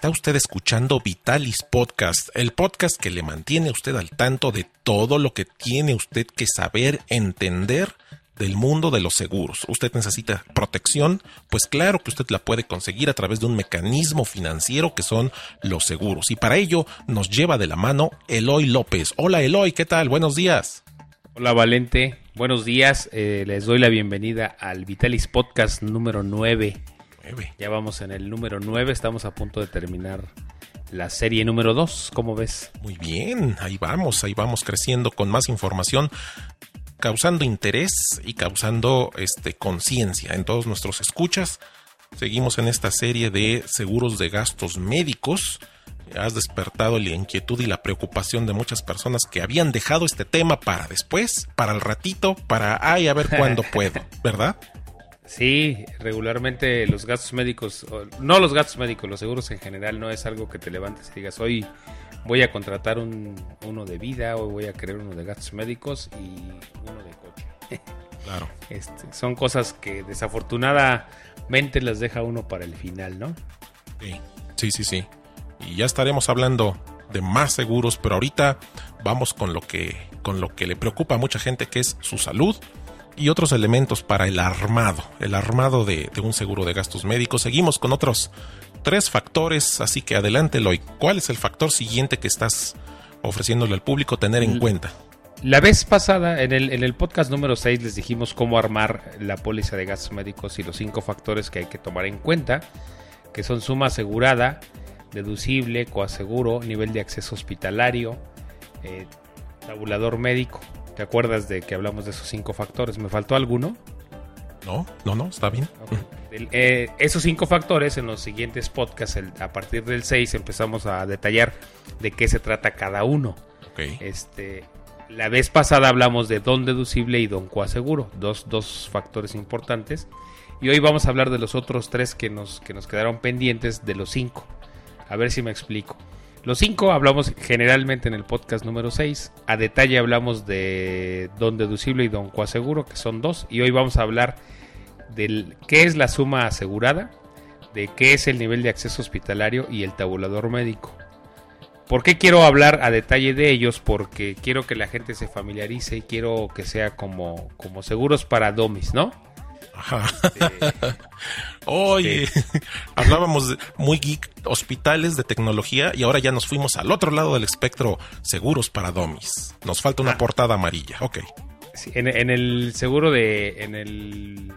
Está usted escuchando Vitalis Podcast, el podcast que le mantiene usted al tanto de todo lo que tiene usted que saber, entender del mundo de los seguros. Usted necesita protección, pues claro que usted la puede conseguir a través de un mecanismo financiero que son los seguros. Y para ello nos lleva de la mano Eloy López. Hola Eloy, ¿qué tal? Buenos días. Hola Valente, buenos días. Eh, les doy la bienvenida al Vitalis Podcast número 9. Ya vamos en el número 9, estamos a punto de terminar la serie número 2, ¿cómo ves? Muy bien, ahí vamos, ahí vamos creciendo con más información, causando interés y causando este conciencia en todos nuestros escuchas. Seguimos en esta serie de seguros de gastos médicos. Has despertado la inquietud y la preocupación de muchas personas que habían dejado este tema para después, para el ratito, para ay, a ver cuándo puedo, ¿verdad? Sí, regularmente los gastos médicos, no los gastos médicos, los seguros en general no es algo que te levantes y digas, hoy voy a contratar un, uno de vida, hoy voy a querer uno de gastos médicos y uno de coche. Claro. Este, son cosas que desafortunadamente las deja uno para el final, ¿no? Sí, sí, sí, sí. Y ya estaremos hablando de más seguros, pero ahorita vamos con lo que, con lo que le preocupa a mucha gente, que es su salud y otros elementos para el armado, el armado de, de, un seguro de gastos médicos. Seguimos con otros tres factores, así que adelante, Loy. ¿Cuál es el factor siguiente que estás ofreciéndole al público tener en cuenta? La vez pasada, en el, en el podcast número 6, les dijimos cómo armar la póliza de gastos médicos y los cinco factores que hay que tomar en cuenta, que son suma asegurada, deducible, coaseguro, nivel de acceso hospitalario, eh, tabulador médico. ¿Te acuerdas de que hablamos de esos cinco factores? ¿Me faltó alguno? No, no, no, está bien. Okay. Eh, esos cinco factores en los siguientes podcasts, el, a partir del 6, empezamos a detallar de qué se trata cada uno. Okay. Este, la vez pasada hablamos de don deducible y don coaseguro, dos, dos factores importantes. Y hoy vamos a hablar de los otros tres que nos, que nos quedaron pendientes de los cinco. A ver si me explico. Los cinco hablamos generalmente en el podcast número 6. A detalle hablamos de don deducible y don coaseguro, que son dos. Y hoy vamos a hablar de qué es la suma asegurada, de qué es el nivel de acceso hospitalario y el tabulador médico. ¿Por qué quiero hablar a detalle de ellos? Porque quiero que la gente se familiarice y quiero que sea como, como seguros para domis, ¿no? Este, Oye, hablábamos de muy geek, hospitales de tecnología y ahora ya nos fuimos al otro lado del espectro, seguros para domis. Nos falta una ah. portada amarilla, ok. Sí, en, en, el seguro de, en el,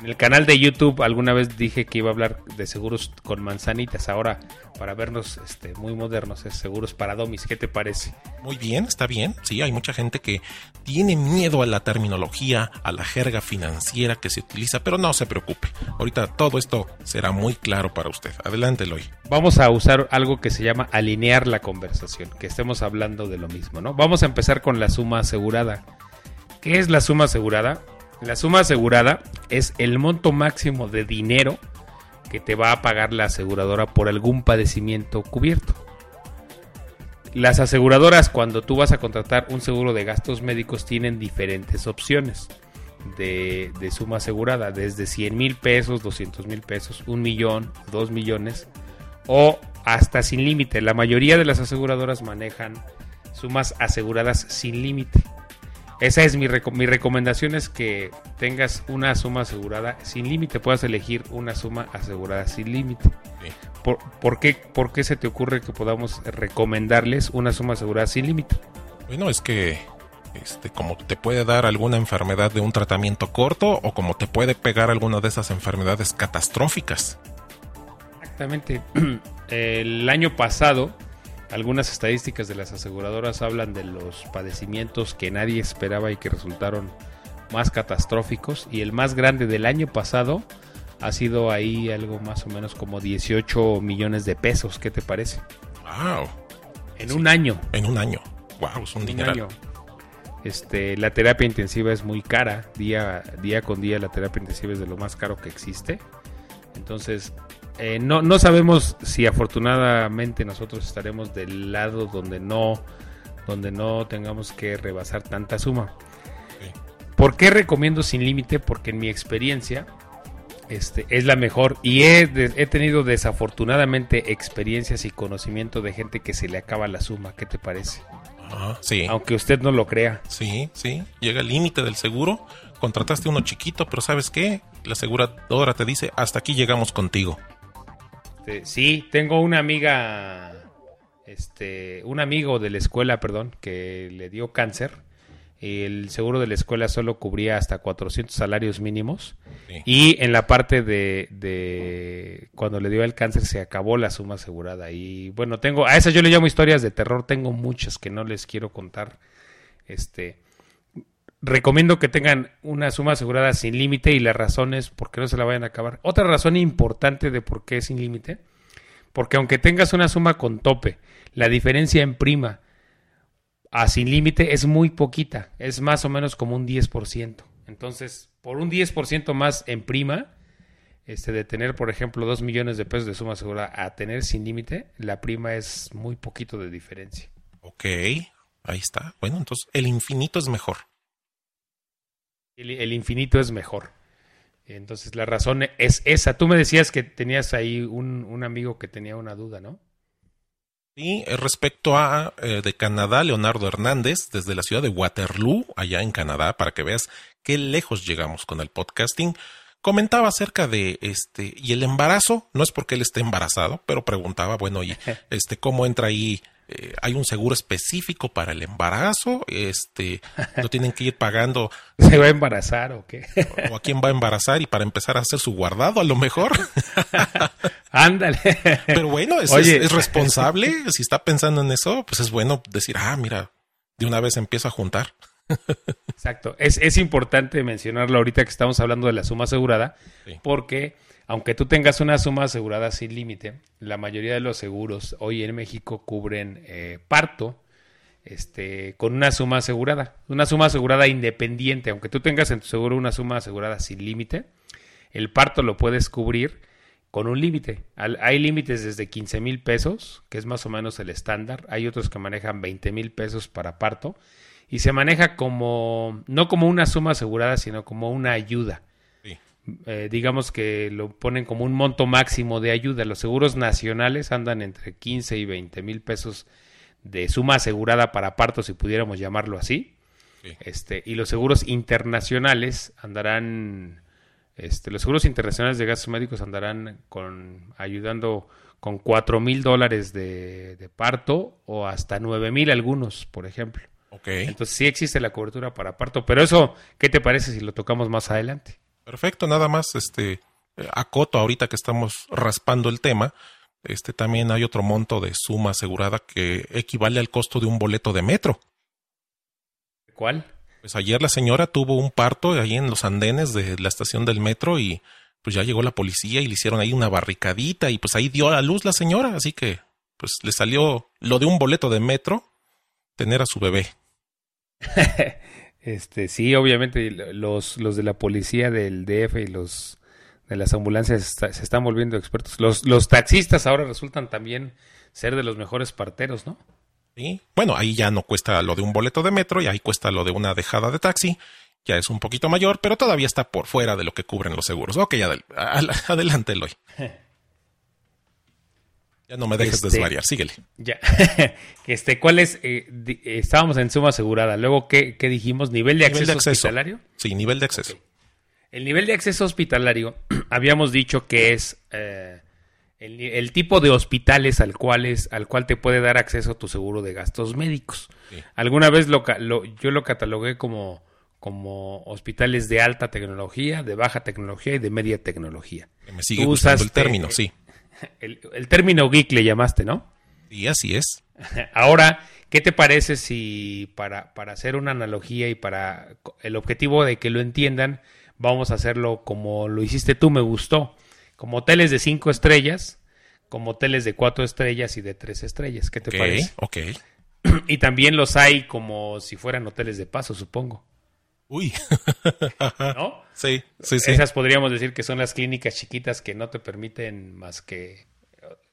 en el canal de YouTube alguna vez dije que iba a hablar de seguros con manzanitas. Ahora, para vernos este, muy modernos, es seguros para domis. ¿Qué te parece? Muy bien, está bien. Sí, hay mucha gente que tiene miedo a la terminología, a la jerga financiera que se utiliza, pero no se preocupe. Ahorita todo esto será muy claro para usted. Adelante, Eloy. Vamos a usar algo que se llama alinear la conversación, que estemos hablando de lo mismo, ¿no? Vamos a empezar con la suma asegurada. ¿Qué es la suma asegurada? La suma asegurada es el monto máximo de dinero que te va a pagar la aseguradora por algún padecimiento cubierto. Las aseguradoras cuando tú vas a contratar un seguro de gastos médicos tienen diferentes opciones de, suma asegurada, desde 100 mil pesos, 200 mil pesos, un millón, dos millones o hasta sin límite. La mayoría de las aseguradoras manejan sumas aseguradas sin límite. Esa es mi, reco mi, recomendación es que tengas una suma asegurada sin límite, puedas elegir una suma asegurada sin límite. Sí. ¿Por, ¿Por, qué, ¿Por qué se te ocurre que podamos recomendarles una suma asegurada sin límite? Bueno, es que este, como te puede dar alguna enfermedad de un tratamiento corto o como te puede pegar alguna de esas enfermedades catastróficas. Exactamente. El año pasado algunas estadísticas de las aseguradoras hablan de los padecimientos que nadie esperaba y que resultaron más catastróficos y el más grande del año pasado ha sido ahí algo más o menos como 18 millones de pesos. ¿Qué te parece? Wow. En un año. En un año. Wow, es un, Un dineral. año. Este, la terapia intensiva es muy cara. Día, día con día la terapia intensiva es de lo más caro que existe. Entonces, eh, no, no sabemos si afortunadamente nosotros estaremos del lado donde no, donde no tengamos que rebasar tanta suma. Sí. ¿Por qué recomiendo sin límite? Porque en mi experiencia este, es la mejor y he, he tenido desafortunadamente experiencias y conocimiento de gente que se le acaba la suma. ¿Qué te parece? Sí. Aunque usted no lo crea. Sí, sí. Llega el límite del seguro. Contrataste uno chiquito, pero ¿sabes qué? La aseguradora te dice, hasta aquí llegamos contigo. Este, sí, tengo una amiga, este, un amigo de la escuela, perdón, que le dio cáncer. Y el seguro de la escuela solo cubría hasta 400 salarios mínimos. Sí. Y en la parte de, de cuando le dio el cáncer se acabó la suma asegurada. Y bueno, tengo, a esas yo le llamo historias de terror. Tengo muchas que no les quiero contar. Este, recomiendo que tengan una suma asegurada sin límite y las razones por qué no se la vayan a acabar. Otra razón importante de por qué es sin límite, porque aunque tengas una suma con tope, la diferencia en prima a sin límite es muy poquita, es más o menos como un 10%. Entonces, por un 10% más en prima, este, de tener, por ejemplo, 2 millones de pesos de suma asegurada a tener sin límite, la prima es muy poquito de diferencia. Ok, ahí está. Bueno, entonces el infinito es mejor. El, el infinito es mejor. Entonces la razón es esa. Tú me decías que tenías ahí un, un amigo que tenía una duda, ¿no? Y eh, respecto a eh, de Canadá, Leonardo Hernández, desde la ciudad de Waterloo, allá en Canadá, para que veas qué lejos llegamos con el podcasting, comentaba acerca de este y el embarazo. No es porque él esté embarazado, pero preguntaba, bueno, y este cómo entra ahí. Eh, hay un seguro específico para el embarazo, este, no tienen que ir pagando ¿Se va a embarazar o qué? o a quién va a embarazar y para empezar a hacer su guardado a lo mejor. Ándale. Pero bueno, es, Oye. es- es responsable. Si está pensando en eso, pues es bueno decir, ah, mira, de una vez empiezo a juntar. Exacto. Es, es importante mencionarlo ahorita que estamos hablando de la suma asegurada, Sí. porque aunque tú tengas una suma asegurada sin límite, la mayoría de los seguros hoy en México cubren eh, parto este, con una suma asegurada. Una suma asegurada independiente, aunque tú tengas en tu seguro una suma asegurada sin límite, el parto lo puedes cubrir con un límite. Hay límites desde 15 mil pesos, que es más o menos el estándar. Hay otros que manejan 20 mil pesos para parto. Y se maneja como, no como una suma asegurada, sino como una ayuda. Eh, digamos que lo ponen como un monto máximo de ayuda. Los seguros nacionales andan entre 15 y 20 mil pesos de suma asegurada para parto, si pudiéramos llamarlo así. Sí. Este, y los seguros internacionales andarán, este, los seguros internacionales de gastos médicos andarán con ayudando con cuatro mil dólares de, de parto o hasta nueve mil algunos, por ejemplo. Entonces sí existe la cobertura para parto, pero eso, ¿qué te parece si lo tocamos más adelante? Perfecto. Nada más, este, eh, acoto ahorita que estamos raspando el tema. Este también hay otro monto de suma asegurada que equivale al costo de un boleto de metro. ¿Cuál? Pues ayer la señora tuvo un parto ahí en los andenes de la estación del metro y pues ya llegó la policía y le hicieron ahí una barricadita y pues ahí dio a luz la señora, así que pues le salió lo de un boleto de metro tener a su bebé. Este, sí, obviamente los, los de la policía del DF y los de las ambulancias está- se están volviendo expertos. Los, los taxistas ahora resultan también ser de los mejores parteros, ¿no? ¿sí? Bueno, ahí ya no cuesta lo de un boleto de metro y ahí cuesta lo de una dejada de taxi. Ya es un poquito mayor, pero todavía está por fuera de lo que cubren los seguros. Ok, adel- adelante, Eloy. Ya no me dejes Este- desvariar, síguele. Ya. este, ¿cuál es? eh, di- eh, estábamos en suma asegurada. Luego, ¿qué, qué dijimos? ¿Nivel de Nivel acceso, de acceso. hospitalario? Sí, nivel de acceso. El nivel de acceso hospitalario, habíamos dicho que es eh, el, tipo de hospitales al cual, es, al cual te puede dar acceso tu seguro de gastos médicos. Sí. Alguna vez lo, yo lo catalogué como, como hospitales de alta tecnología, de baja tecnología y de media tecnología. Me sigue Tú gustando el término, sí. El, el término geek le llamaste, ¿no? Y así es. Ahora, ¿qué te parece si para, para hacer una analogía y para el objetivo de que lo entiendan, vamos a hacerlo como lo hiciste tú, me gustó? Como hoteles de cinco estrellas, como hoteles de cuatro estrellas y de tres estrellas. ¿Qué te parece? ok. Y también los hay como si fueran hoteles de paso, supongo. Uy. ¿No? sí, sí, sí. Esas podríamos decir que son las clínicas chiquitas que no te permiten más que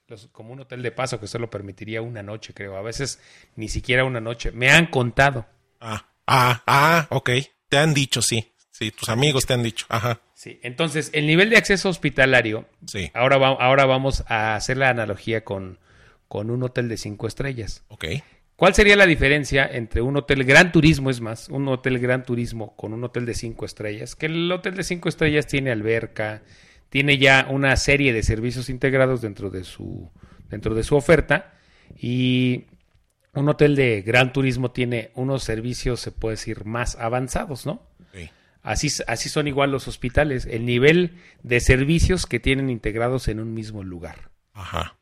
los- como un hotel de paso que solo permitiría una noche, creo. A veces ni siquiera una noche. Me han contado. Ah, ah, ah, ok. Te han dicho, sí. Sí, tus amigos te han dicho. Ajá. Sí. Entonces, el nivel de acceso hospitalario, Sí. ahora, va- ahora vamos a hacer la analogía con, con un hotel de cinco estrellas. Ok. ¿Cuál sería la diferencia entre un hotel Gran Turismo, es más, un hotel Gran Turismo con un hotel de cinco estrellas? Que el hotel de cinco estrellas tiene alberca, tiene ya una serie de servicios integrados dentro de su, dentro de su oferta y un hotel de Gran Turismo tiene unos servicios, se puede decir, más avanzados, ¿no? Sí. Así, así son igual los hospitales, el nivel de servicios que tienen integrados en un mismo lugar. Ajá.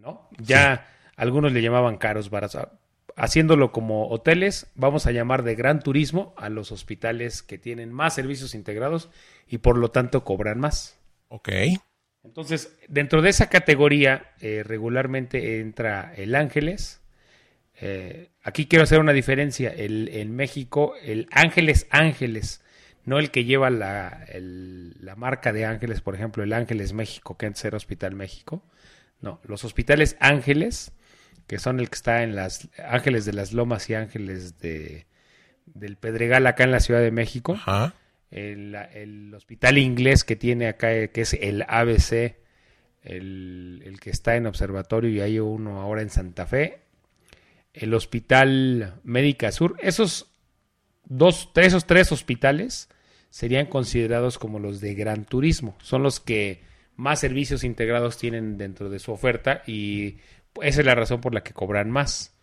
¿no? Ya algunos le llamaban caros, baratos. Haciéndolo como hoteles, vamos a llamar de gran turismo a los hospitales que tienen más servicios integrados y por lo tanto cobran más. Ok. Entonces, dentro de esa categoría, eh, regularmente entra el Ángeles. Eh, aquí quiero hacer una diferencia. El, en México, el Ángeles Ángeles, no el que lleva la, el- la marca de Ángeles, por ejemplo, el Ángeles México, que antes era Hospital México. No, los hospitales Ángeles, que son el que está en las Ángeles de las Lomas y Ángeles de, del Pedregal acá en la Ciudad de México. Ajá. el, el hospital inglés que tiene acá, eh, que es el ABC, el, el que está en observatorio y hay uno ahora en Santa Fe, el hospital Médica Sur, esos dos, esos tres hospitales serían considerados como los de gran turismo, son los que más servicios integrados tienen dentro de su oferta y esa es la razón por la que cobran más.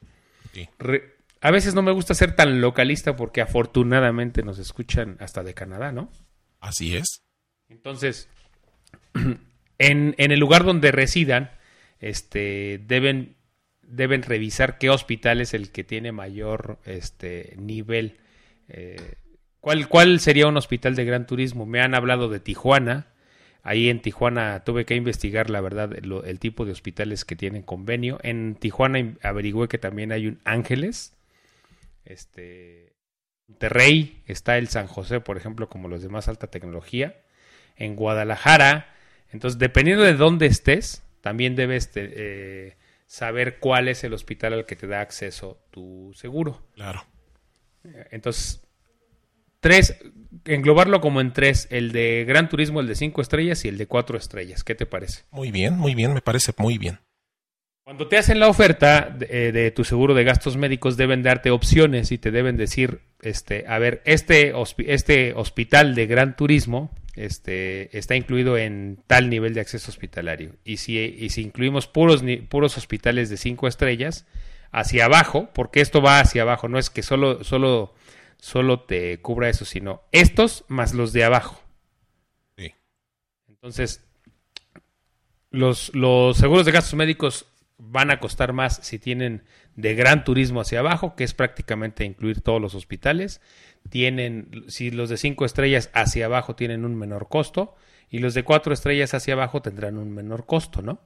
Sí. Re- a veces no me gusta ser tan localista porque afortunadamente nos escuchan hasta de Canadá, ¿no? Así es. Entonces, en, en el lugar donde residan, este, deben, deben revisar qué hospital es el que tiene mayor este, nivel. Eh, ¿cuál, ¿Cuál sería un hospital de gran turismo? Me han hablado de Tijuana. Ahí en Tijuana tuve que investigar, la verdad, lo- el tipo de hospitales que tienen convenio. En Tijuana averigüé que también hay un Ángeles. Este, Monterrey está el San José, por ejemplo, como los de más alta tecnología. En Guadalajara, entonces dependiendo de dónde estés, también debes te- eh, saber cuál es el hospital al que te da acceso tu seguro. Claro. Entonces, tres, englobarlo como en tres, el de Gran Turismo, el de cinco estrellas y el de cuatro estrellas. ¿Qué te parece? Muy bien, muy bien. Me parece muy bien. Cuando te hacen la oferta de, eh, de tu seguro de gastos médicos, deben darte opciones y te deben decir, este, a ver, este, este hospital de gran turismo este, está incluido en tal nivel de acceso hospitalario. Y si, y si incluimos puros, puros hospitales de cinco estrellas, hacia abajo, porque esto va hacia abajo, no es que solo, solo, solo te cubra eso, sino estos más los de abajo. Sí. Entonces, los, los seguros de gastos médicos van a costar más si tienen de gran turismo hacia abajo, que es prácticamente incluir todos los hospitales. Tienen, si los de cinco estrellas hacia abajo tienen un menor costo, y los de cuatro estrellas hacia abajo tendrán un menor costo, ¿no?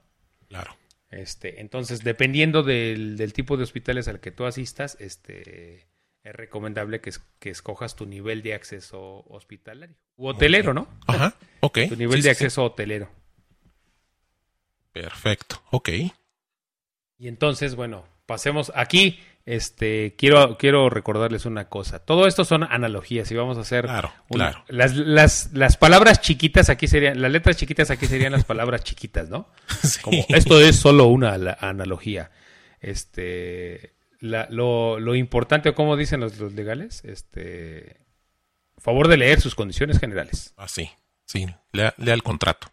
Claro. Este, entonces, dependiendo del, del tipo de hospitales al que tú asistas, este, es recomendable que, que escojas tu nivel de acceso hospitalario. U hotelero, ¿no? Ajá. Ok. Tu nivel Sí, de sí, sí. acceso hotelero. Perfecto. Ok. Y entonces, bueno, pasemos aquí. Este, quiero, quiero recordarles una cosa. Todo esto son analogías y vamos a hacer Claro, una- claro. Las, las, las palabras chiquitas aquí serían, las letras chiquitas aquí serían las palabras chiquitas, ¿no? Sí. Como esto es solo una analogía. Este, la- lo, lo importante, como dicen los, los legales, este, favor de leer sus condiciones generales. Así. Sí. Lea, lea el contrato.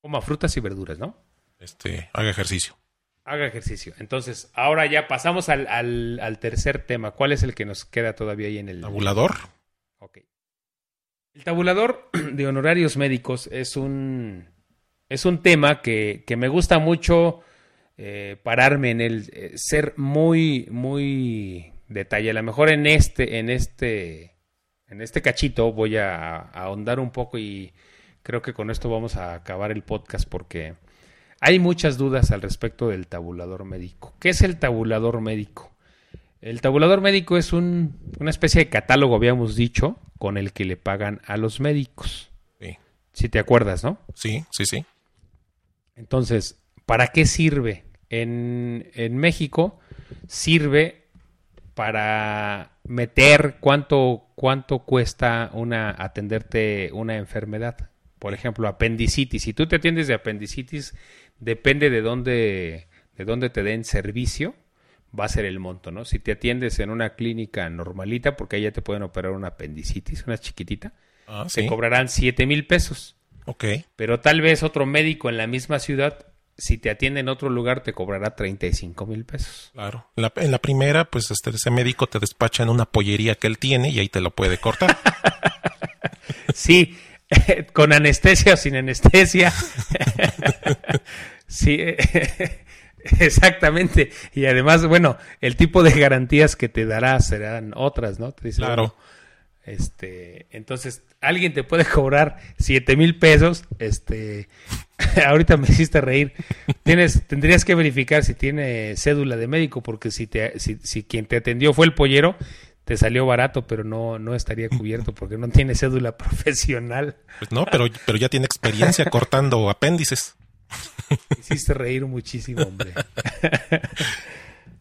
Coma frutas y verduras, ¿no? Este, haga ejercicio. Haga ejercicio. Entonces, ahora ya pasamos al, al, al tercer tema. ¿Cuál es el que nos queda todavía ahí en el Tabulador. Ok. El tabulador de honorarios médicos es un, es un tema que, que me gusta mucho eh, pararme en el eh, ser muy, muy detalle. A lo mejor en este, en este, en este cachito voy a, a ahondar un poco y creo que con esto vamos a acabar el podcast porque hay muchas dudas al respecto del tabulador médico. ¿Qué es el tabulador médico? El tabulador médico es un, una especie de catálogo, habíamos dicho, con el que le pagan a los médicos. Sí, Si te acuerdas, ¿no? sí, sí. sí. Entonces, ¿para qué sirve? En, en México sirve para meter cuánto, cuánto cuesta una, atenderte una enfermedad. Por ejemplo, apendicitis. Si tú te atiendes de apendicitis, depende de dónde, de dónde te den servicio, va a ser el monto, ¿no? Si te atiendes en una clínica normalita, porque ahí ya te pueden operar una apendicitis, una chiquitita, Ah, te sí. cobrarán 7 mil pesos. Ok. Pero tal vez otro médico en la misma ciudad, si te atiende en otro lugar, te cobrará 35 mil pesos. Claro. En la, en la primera, pues este, ese médico te despacha en una pollería que él tiene y ahí te lo puede cortar. Sí, con anestesia o sin anestesia. sí, exactamente. Y además, bueno, el tipo de garantías que te dará serán otras, ¿no? Te dice, Claro. Este, entonces, alguien te puede cobrar 7 mil pesos. Este, ahorita me hiciste reír. Tienes, tendrías que verificar si tiene cédula de médico, porque si te, si, si quien te atendió fue el pollero, te salió barato, pero no, no estaría cubierto porque no tiene cédula profesional. Pues no, pero, pero ya tiene experiencia cortando apéndices. Hiciste reír muchísimo, hombre.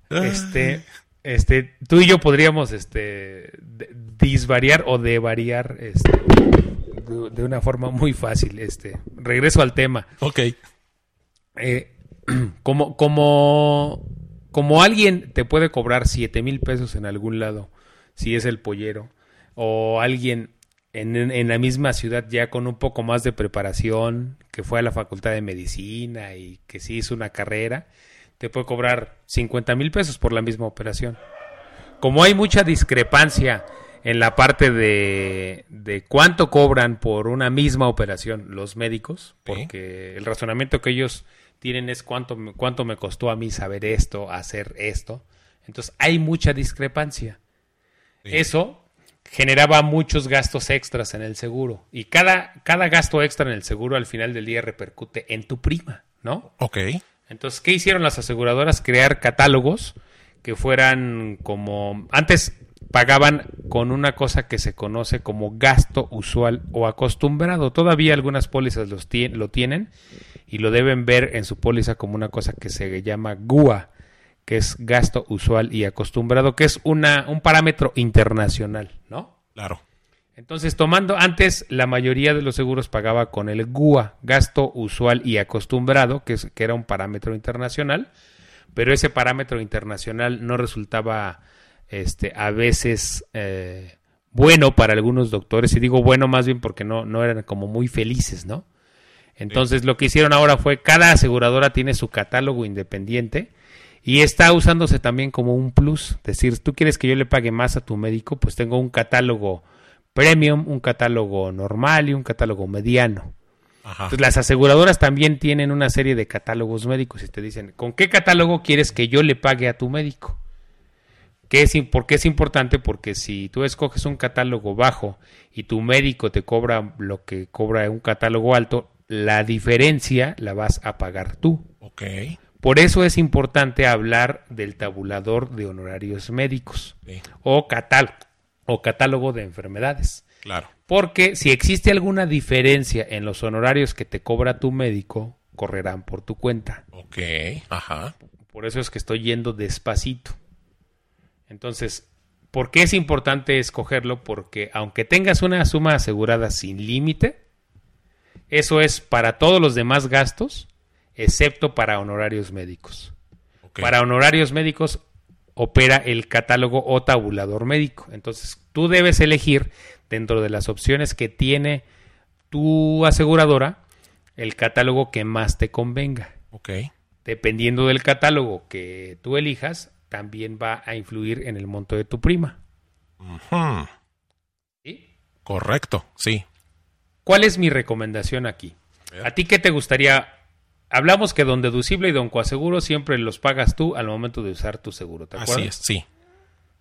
este, este, tú y yo podríamos, este, disvariar o devariar, este, de, de una forma muy fácil. Este, regreso al tema. Ok. Eh, como, como, como alguien te puede cobrar 7 mil pesos en algún lado, si es el pollero, o alguien en, en la misma ciudad ya con un poco más de preparación, que fue a la facultad de medicina y que sí hizo una carrera, te puede cobrar 50 mil pesos por la misma operación. Como hay mucha discrepancia en la parte de, de cuánto cobran por una misma operación los médicos, porque el razonamiento que ellos tienen es cuánto, me- cuánto me costó a mí saber esto, hacer esto. Entonces hay mucha discrepancia. Sí. Eso generaba muchos gastos extras en el seguro. Y cada, cada gasto extra en el seguro al final del día repercute en tu prima, ¿no? Ok. Entonces, ¿qué hicieron las aseguradoras? Crear catálogos que fueran como... Antes pagaban con una cosa que se conoce como gasto usual o acostumbrado. Todavía algunas pólizas los tien- lo tienen y lo deben ver en su póliza como una cosa que se llama GUA, que es gasto usual y acostumbrado, que es una, un parámetro internacional, ¿no? Claro. Entonces, tomando antes, la mayoría de los seguros pagaba con el GUA, gasto usual y acostumbrado, que, es- que era un parámetro internacional, pero ese parámetro internacional no resultaba este, a veces eh, bueno para algunos doctores, y digo bueno más bien porque no, no eran como muy felices, ¿no? Entonces, lo que hicieron ahora fue cada aseguradora tiene su catálogo independiente y está usándose también como un plus. Decir, tú quieres que yo le pague más a tu médico, pues tengo un catálogo premium, un catálogo normal y un catálogo mediano. Ajá. Entonces, las aseguradoras también tienen una serie de catálogos médicos y te dicen, ¿con qué catálogo quieres que yo le pague a tu médico? ¿Qué es, ¿Por qué es importante? Porque si tú escoges un catálogo bajo y tu médico te cobra lo que cobra un catálogo alto, la diferencia la vas a pagar tú. Ok. Por eso es importante hablar del tabulador de honorarios médicos Sí. o, catal o catálogo de enfermedades. Claro. Porque si existe alguna diferencia en los honorarios que te cobra tu médico, correrán por tu cuenta. Ok. Ajá. Por eso es que estoy yendo despacito. Entonces, ¿por qué es importante escogerlo? Porque aunque tengas una suma asegurada sin límite, eso es para todos los demás gastos, excepto para honorarios médicos. Para honorarios médicos opera el catálogo o tabulador médico. Entonces, tú debes elegir dentro de las opciones que tiene tu aseguradora el catálogo que más te convenga. Ok. Dependiendo del catálogo que tú elijas, también va a influir en el monto de tu prima. ¿Sí? Correcto. Sí. ¿Cuál es mi recomendación aquí? ¿A ti qué te gustaría hablamos que don deducible y don coaseguro siempre los pagas tú al momento de usar tu seguro, ¿te acuerdas? Así es, sí.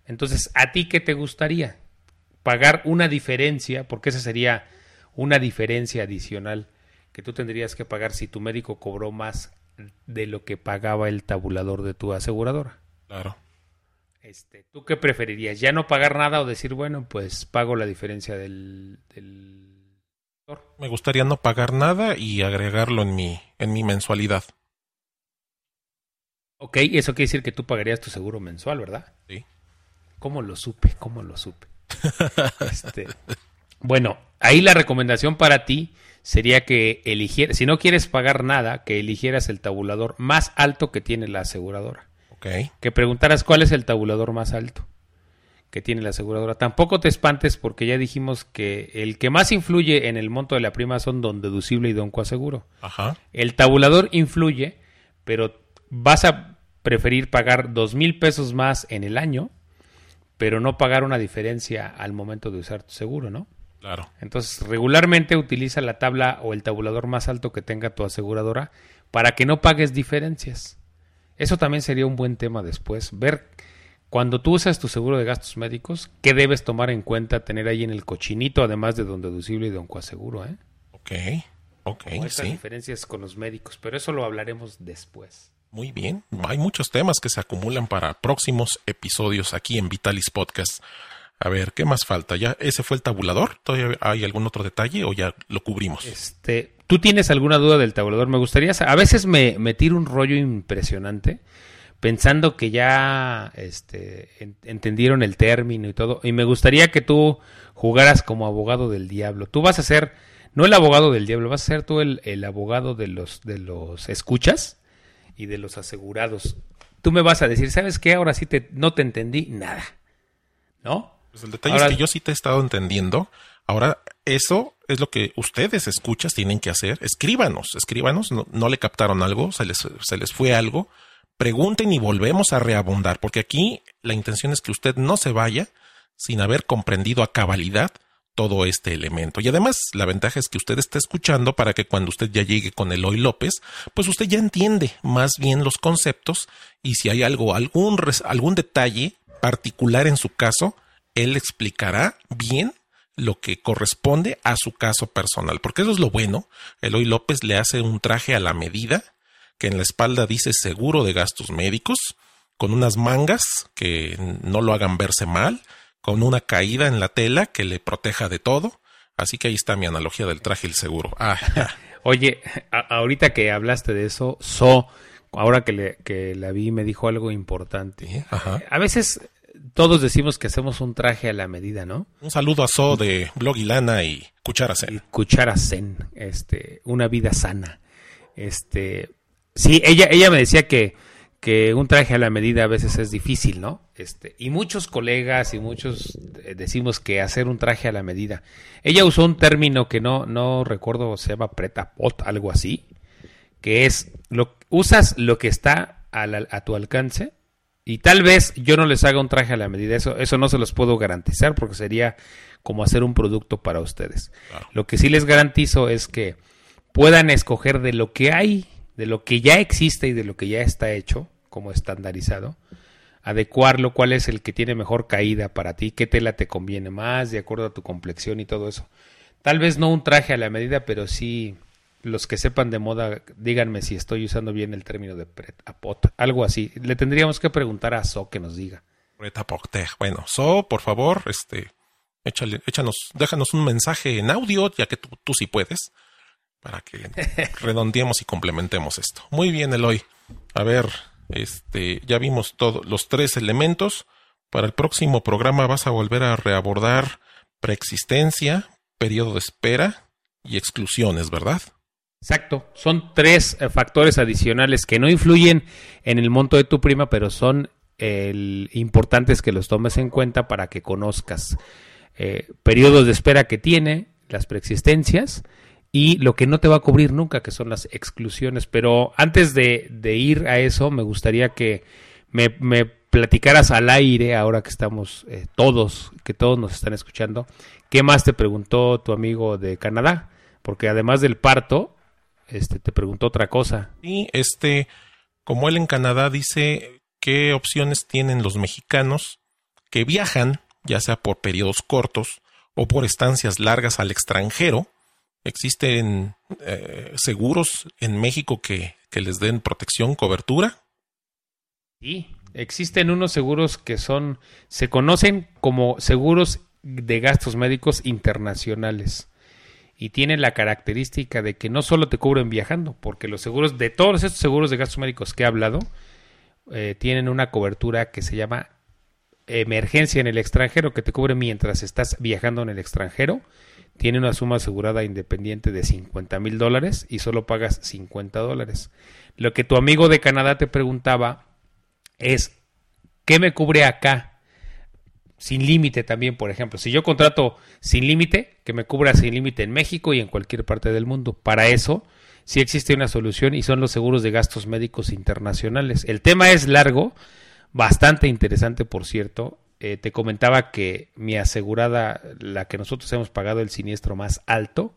Entonces, ¿a ti qué te gustaría? Pagar una diferencia, porque esa sería una diferencia adicional que tú tendrías que pagar si tu médico cobró más de lo que pagaba el tabulador de tu aseguradora. Claro. Este, ¿Tú qué preferirías? ¿Ya no pagar nada o decir, bueno, pues pago la diferencia del, del... Me gustaría no pagar nada y agregarlo en mi, en mi mensualidad. Ok, eso quiere decir que tú pagarías tu seguro mensual, ¿verdad? Sí. ¿Cómo lo supe? ¿Cómo lo supe? Este, bueno, ahí la recomendación para ti sería que eligieras, si no quieres pagar nada, que eligieras el tabulador más alto que tiene la aseguradora. Que preguntaras cuál es el tabulador más alto que tiene la aseguradora. Tampoco te espantes porque ya dijimos que el que más influye en el monto de la prima son don deducible y don coaseguro. Ajá. El tabulador influye, pero vas a preferir pagar dos mil pesos más en el año, pero no pagar una diferencia al momento de usar tu seguro, ¿no? Claro. Entonces, regularmente utiliza la tabla o el tabulador más alto que tenga tu aseguradora para que no pagues diferencias. Eso también sería un buen tema después, ver cuando tú usas tu seguro de gastos médicos, qué debes tomar en cuenta tener ahí en el cochinito, además de don deducible y don coaseguro, ¿eh? Ok. Ok, Como sí. diferencias con los médicos, pero eso lo hablaremos después. Muy bien. Hay muchos temas que se acumulan para próximos episodios aquí en Vitalis Podcast. A ver, ¿qué más falta? ¿Ya ese fue el tabulador? ¿Todavía hay algún otro detalle o ya lo cubrimos? Este, ¿tú tienes alguna duda del tabulador? Me gustaría, a veces me, me tiro un rollo impresionante pensando que ya este, en- entendieron el término y todo, y me gustaría que tú jugaras como abogado del diablo. Tú vas a ser, no el abogado del diablo, vas a ser tú el, el abogado de los, de los escuchas y de los asegurados. Tú me vas a decir, ¿sabes qué? Ahora sí te, no te entendí nada. ¿No? Pues el detalle Ahora- es que yo sí te he estado entendiendo. Ahora, eso es lo que ustedes escuchas tienen que hacer. Escríbanos, escríbanos. No, no le captaron algo, se les, se les fue algo. Pregunten y volvemos a reabundar, porque aquí la intención es que usted no se vaya sin haber comprendido a cabalidad todo este elemento. Y además, la ventaja es que usted está escuchando para que cuando usted ya llegue con Eloy López, pues usted ya entiende más bien los conceptos y si hay algo, algún, res- algún detalle particular en su caso, él explicará bien lo que corresponde a su caso personal, porque eso es lo bueno. Eloy López le hace un traje a la medida, que en la espalda dice seguro de gastos médicos, con unas mangas que no lo hagan verse mal, con una caída en la tela que le proteja de todo. Así que ahí está mi analogía del traje y el seguro. Ah. Oye, ahorita que hablaste de eso, So, ahora que, le, que la vi, me dijo algo importante. Sí. A veces todos decimos que hacemos un traje a la medida, ¿no? Un saludo a So de Blog y Lana y Cuchara Zen. Y cuchara zen, este, una vida sana. Este, sí, ella, ella me decía que, que un traje a la medida a veces es difícil, ¿no? Este, y muchos colegas y muchos eh, decimos que hacer un traje a la medida. Ella usó un término que no, no recuerdo, se llama preta-pot, algo así, que es, lo, usas lo que está a, la- a tu alcance y tal vez yo no les haga un traje a la medida, eso, eso no se los puedo garantizar porque sería como hacer un producto para ustedes. Claro. Lo que sí les garantizo es que puedan escoger de lo que hay, de lo que ya existe y de lo que ya está hecho como estandarizado, adecuarlo, cuál es el que tiene mejor caída para ti, qué tela te conviene más de acuerdo a tu complexión y todo eso. Tal vez no un traje a la medida, pero sí los que sepan de moda, díganme si estoy usando bien el término de pret a pot, algo así. Le tendríamos que preguntar a So que nos diga. Reta Porter. Bueno, So, por favor, este, échale, échanos, déjanos un mensaje en audio, ya que tú, tú sí puedes, para que redondeemos y complementemos esto. Muy bien, Eloy. A ver, este, ya vimos todos los tres elementos. Para el próximo programa vas a volver a reabordar preexistencia, periodo de espera y exclusiones, ¿verdad? Exacto, son tres eh, factores adicionales que no influyen en el monto de tu prima, pero son el, importantes que los tomes en cuenta para que conozcas eh, periodos de espera que tiene, las preexistencias y lo que no te va a cubrir nunca, que son las exclusiones. Pero antes de, de ir a eso, me gustaría que me, me platicaras al aire, ahora que estamos eh, todos, que todos nos están escuchando, ¿qué más te preguntó tu amigo de Canadá? Porque además del parto, este, te preguntó otra cosa. Y este, como él en Canadá dice qué opciones tienen los mexicanos que viajan, ya sea por periodos cortos o por estancias largas al extranjero. ¿Existen eh, seguros en México que, que les den protección, cobertura? Sí, existen unos seguros que son, se conocen como seguros de gastos médicos internacionales y tienen la característica de que no solo te cubren viajando, porque los seguros de todos estos seguros de gastos médicos que he hablado eh, tienen una cobertura que se llama emergencia en el extranjero, que te cubre mientras estás viajando en el extranjero. Tiene una suma asegurada independiente de 50 mil dólares y solo pagas 50 dólares. Lo que tu amigo de Canadá te preguntaba es, ¿qué me cubre acá? Sin límite también, por ejemplo. Si yo contrato sin límite, que me cubra sin límite en México y en cualquier parte del mundo. Para eso sí existe una solución y son los seguros de gastos médicos internacionales. El tema es largo, bastante interesante, por cierto. Eh, te comentaba que mi asegurada, la que nosotros hemos pagado el siniestro más alto,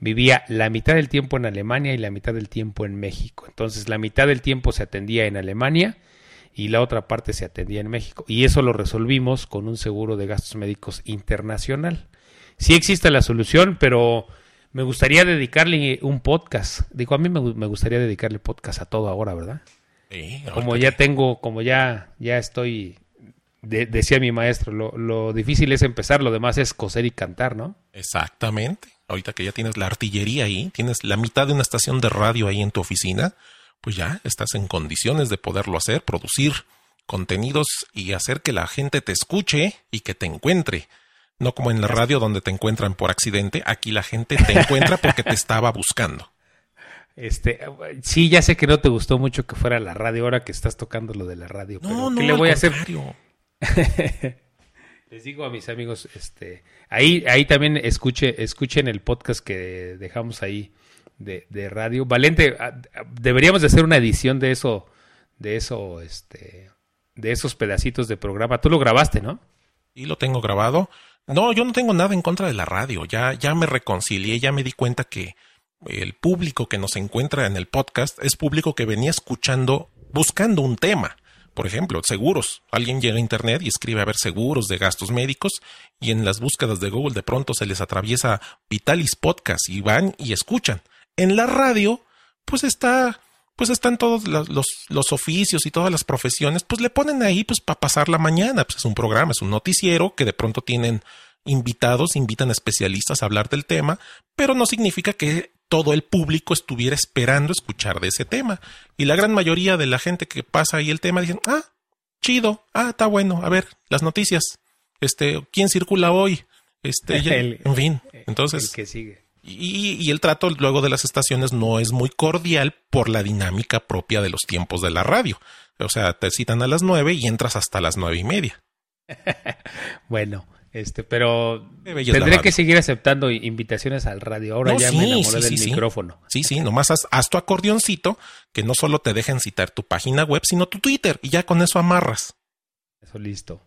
vivía la mitad del tiempo en Alemania y la mitad del tiempo en México. Entonces, la mitad del tiempo se atendía en Alemania y la otra parte se atendía en México. Y eso lo resolvimos con un seguro de gastos médicos internacional. Sí existe la solución, pero me gustaría dedicarle un podcast. Digo, a mí me, gustaría dedicarle podcast a todo ahora, ¿verdad? como ya tengo, como ya, ya estoy, decía mi maestro, lo, lo difícil es empezar, lo demás es coser y cantar, ¿no? Exactamente. Ahorita que ya tienes la artillería ahí, tienes la mitad de una estación de radio ahí en tu oficina, pues ya estás en condiciones de poderlo hacer, producir contenidos y hacer que la gente te escuche y que te encuentre. No como en la radio donde te encuentran por accidente, aquí la gente te encuentra porque te estaba buscando. Este, sí, ya sé que no te gustó mucho que fuera la radio ahora que estás tocando lo de la radio. No, no, ¿qué le voy a hacer? Les digo a mis amigos, este, ahí, ahí también escuche, escuchen el podcast que dejamos ahí de, radio. Valente, ah, deberíamos de hacer una edición de eso, de eso, este, de esos pedacitos de programa. Tú lo grabaste, ¿no? Y lo tengo grabado. No, yo no tengo nada en contra de la radio. Ya, ya me reconcilié, ya me di cuenta que el público que nos encuentra en el podcast es público que venía escuchando, buscando un tema. Por ejemplo, seguros. Alguien llega a Internet y escribe a ver seguros de gastos médicos y en las búsquedas de Google de pronto se les atraviesa Vitalis Podcast y van y escuchan en la radio, pues está, pues están todos los, los, oficios y todas las profesiones, pues le ponen ahí pues para pasar la mañana, pues es un programa, es un noticiero que de pronto tienen invitados, invitan especialistas a hablar del tema, pero no significa que todo el público estuviera esperando escuchar de ese tema. Y la gran mayoría de la gente que pasa ahí el tema dicen, ah, chido, ah, está bueno, a ver, las noticias, este, ¿quién circula hoy? Este, en fin, entonces. El que sigue. Y, el trato luego de las estaciones no es muy cordial por la dinámica propia de los tiempos de la radio. O sea, te citan a las nueve y entras hasta las nueve y media. bueno, este, pero tendré que seguir aceptando invitaciones al radio. Ahora ya me enamoré del micrófono. Sí, sí, nomás haz, haz, tu acordeoncito que no solo te dejen citar tu página web, sino tu Twitter y ya con eso amarras. Eso listo.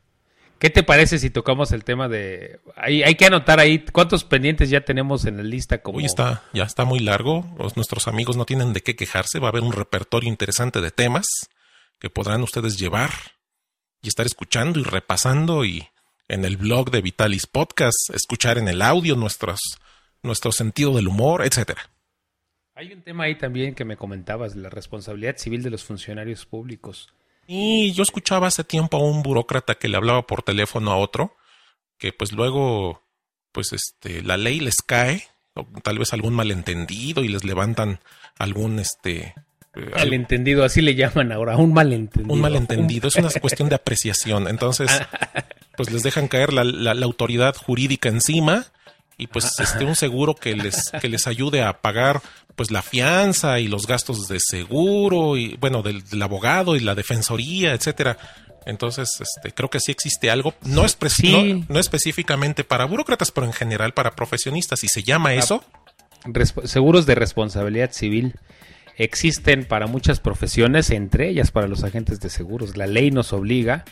¿Qué te parece si tocamos el tema de... Hay, hay que anotar ahí cuántos pendientes ya tenemos en la lista. Como... Uy, está, ya está muy largo. nuestros amigos no tienen de qué quejarse. Va a haber un repertorio interesante de temas que podrán ustedes llevar y estar escuchando y repasando y en el blog de Vitalis Podcast, escuchar en el audio nuestros, nuestro sentido del humor, etcétera. Hay un tema ahí también que me comentabas, la responsabilidad civil de los funcionarios públicos. Y yo escuchaba hace tiempo a un burócrata que le hablaba por teléfono a otro, que pues luego, pues este, la ley les cae, o tal vez algún malentendido y les levantan algún este eh, malentendido, así le llaman ahora, un malentendido. Un malentendido, es una cuestión de apreciación. Entonces, pues les dejan caer la, la, la autoridad jurídica encima y pues este un seguro que les que les ayude a pagar pues la fianza y los gastos de seguro y bueno del, abogado y la defensoría etcétera. Entonces este creo que sí existe algo. No es no, específicamente para burócratas pero en general para profesionistas. Y se llama ah, eso. seguros de responsabilidad civil. Existen para muchas profesiones entre ellas para los agentes de seguros. La ley nos obliga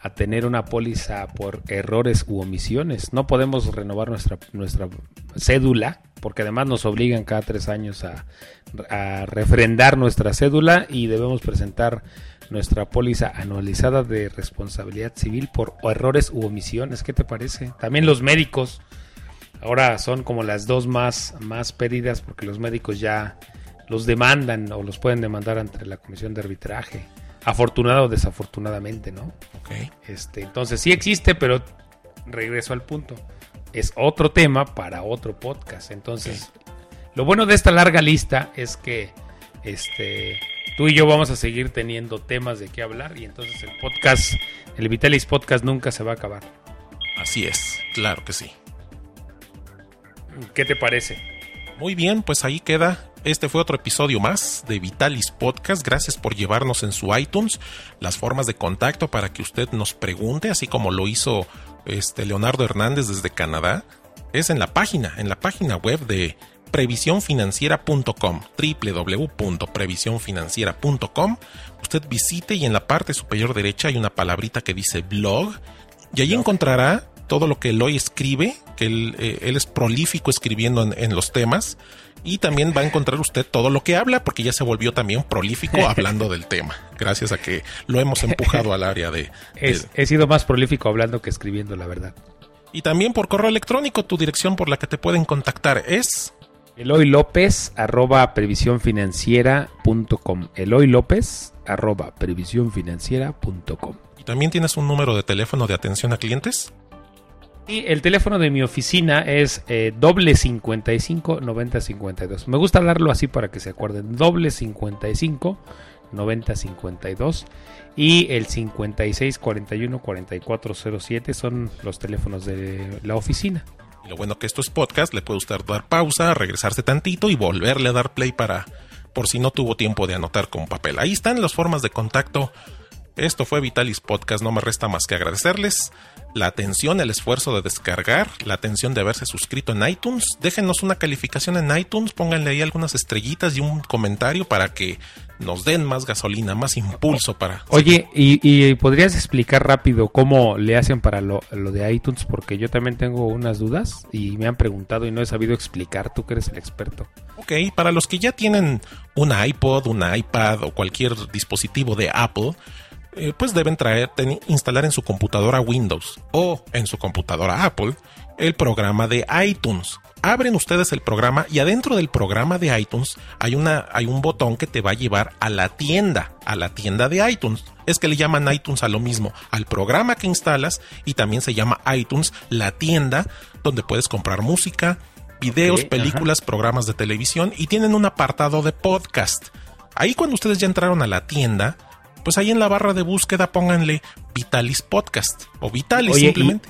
a tener una póliza por errores u omisiones. No podemos renovar nuestra, nuestra cédula, porque además nos obligan cada tres años a, refrendar nuestra cédula y debemos presentar nuestra póliza anualizada de responsabilidad civil por errores u omisiones. ¿Qué te parece? También los médicos. Ahora son como las dos más, más pedidas porque los médicos ya los demandan o los pueden demandar ante la comisión de arbitraje. Afortunado o desafortunadamente, ¿no? Ok. Este, entonces sí existe, pero regreso al punto. Es otro tema para otro podcast. Entonces, lo bueno de esta larga lista es que este, tú y yo vamos a seguir teniendo temas de qué hablar y entonces el podcast, el Vitalis Podcast nunca se va a acabar. Así es, claro que sí. ¿Qué te parece? Muy bien, pues ahí queda. Este fue otro episodio más de Vitalis Podcast. Gracias por llevarnos en su iTunes las formas de contacto para que usted nos pregunte, así como lo hizo este Leonardo Hernández desde Canadá. Es en la página, en la página web de previsionfinanciera.com, www.previsionfinanciera.com. Usted visite y en la parte superior derecha hay una palabrita que dice blog y ahí encontrará todo lo que Eloy escribe, que él, eh, él es prolífico escribiendo en, en, los temas. Y también va a encontrar usted todo lo que habla, porque ya se volvió también prolífico hablando del tema, gracias a que lo hemos empujado al área de... Es. He sido más prolífico hablando que escribiendo, la verdad. Y también por correo electrónico, tu dirección por la que te pueden contactar es... Eloy López, arroba previsiónfinanciera.com. Eloy López, arroba previsiónfinanciera.com. ¿Y también tienes un número de teléfono de atención a clientes? Y el teléfono de mi oficina es eh, doble 55 90 52. Me gusta hablarlo así para que se acuerden. Doble 55 90 52 y el 56 41 44 07 son los teléfonos de la oficina. Y lo bueno que esto es podcast, le puede usted dar pausa, regresarse tantito y volverle a dar play para por si no tuvo tiempo de anotar con papel. Ahí están las formas de contacto. Esto fue Vitalis Podcast, no me resta más que agradecerles la atención, el esfuerzo de descargar, la atención de haberse suscrito en iTunes. Déjenos una calificación en iTunes, pónganle ahí algunas estrellitas y un comentario para que nos den más gasolina, más impulso para... Oye, ¿y, y podrías explicar rápido cómo le hacen para lo, lo, de iTunes? Porque yo también tengo unas dudas y me han preguntado y no he sabido explicar, tú que eres el experto. Ok, para los que ya tienen un iPod, un iPad o cualquier dispositivo de Apple, eh, pues deben traer, ten, instalar en su computadora Windows o en su computadora Apple el programa de iTunes. Abren ustedes el programa y adentro del programa de iTunes hay, una, hay un botón que te va a llevar a la tienda, a la tienda de iTunes. Es que le llaman iTunes a lo mismo, al programa que instalas y también se llama iTunes la tienda donde puedes comprar música, videos, okay, películas, ajá. programas de televisión y tienen un apartado de podcast. Ahí cuando ustedes ya entraron a la tienda, pues ahí en la barra de búsqueda pónganle Vitalis Podcast o Vitalis Oye, simplemente.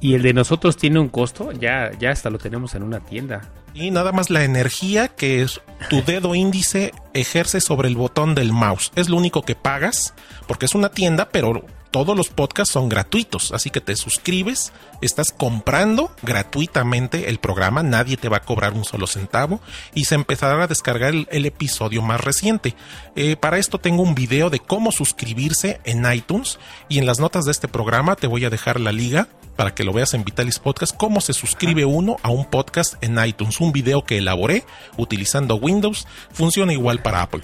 Y, y, el de nosotros tiene un costo? Ya, ya hasta lo tenemos en una tienda. Y nada más la energía que es tu dedo índice ejerce sobre el botón del mouse. Es lo único que pagas porque es una tienda, pero todos los podcasts son gratuitos, así que te suscribes, estás comprando gratuitamente el programa, nadie te va a cobrar un solo centavo y se empezará a descargar el, episodio más reciente. Eh, para esto tengo un video de cómo suscribirse en iTunes y en las notas de este programa te voy a dejar la liga para que lo veas en Vitalis Podcast, cómo se suscribe uno a un podcast en iTunes, un video que elaboré utilizando Windows, funciona igual para Apple.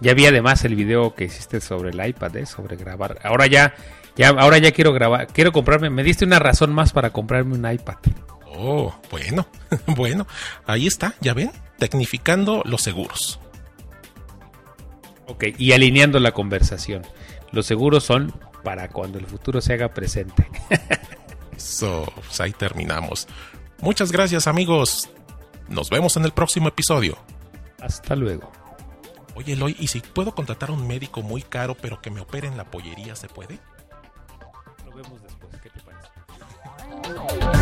Ya vi además el video que hiciste sobre el iPad, ¿eh? sobre grabar. Ahora ya, ya, ahora ya quiero grabar, quiero comprarme. Me diste una razón más para comprarme un iPad. Oh, bueno, bueno, ahí está, ya ven, tecnificando los seguros. Ok, y alineando la conversación. Los seguros son para cuando el futuro se haga presente. Eso, pues ahí terminamos. Muchas gracias amigos. Nos vemos en el próximo episodio. Hasta luego. Oye, Eloy, ¿y si puedo contratar a un médico muy caro pero que me opere en la pollería, se puede? Lo vemos después, ¿qué te parece?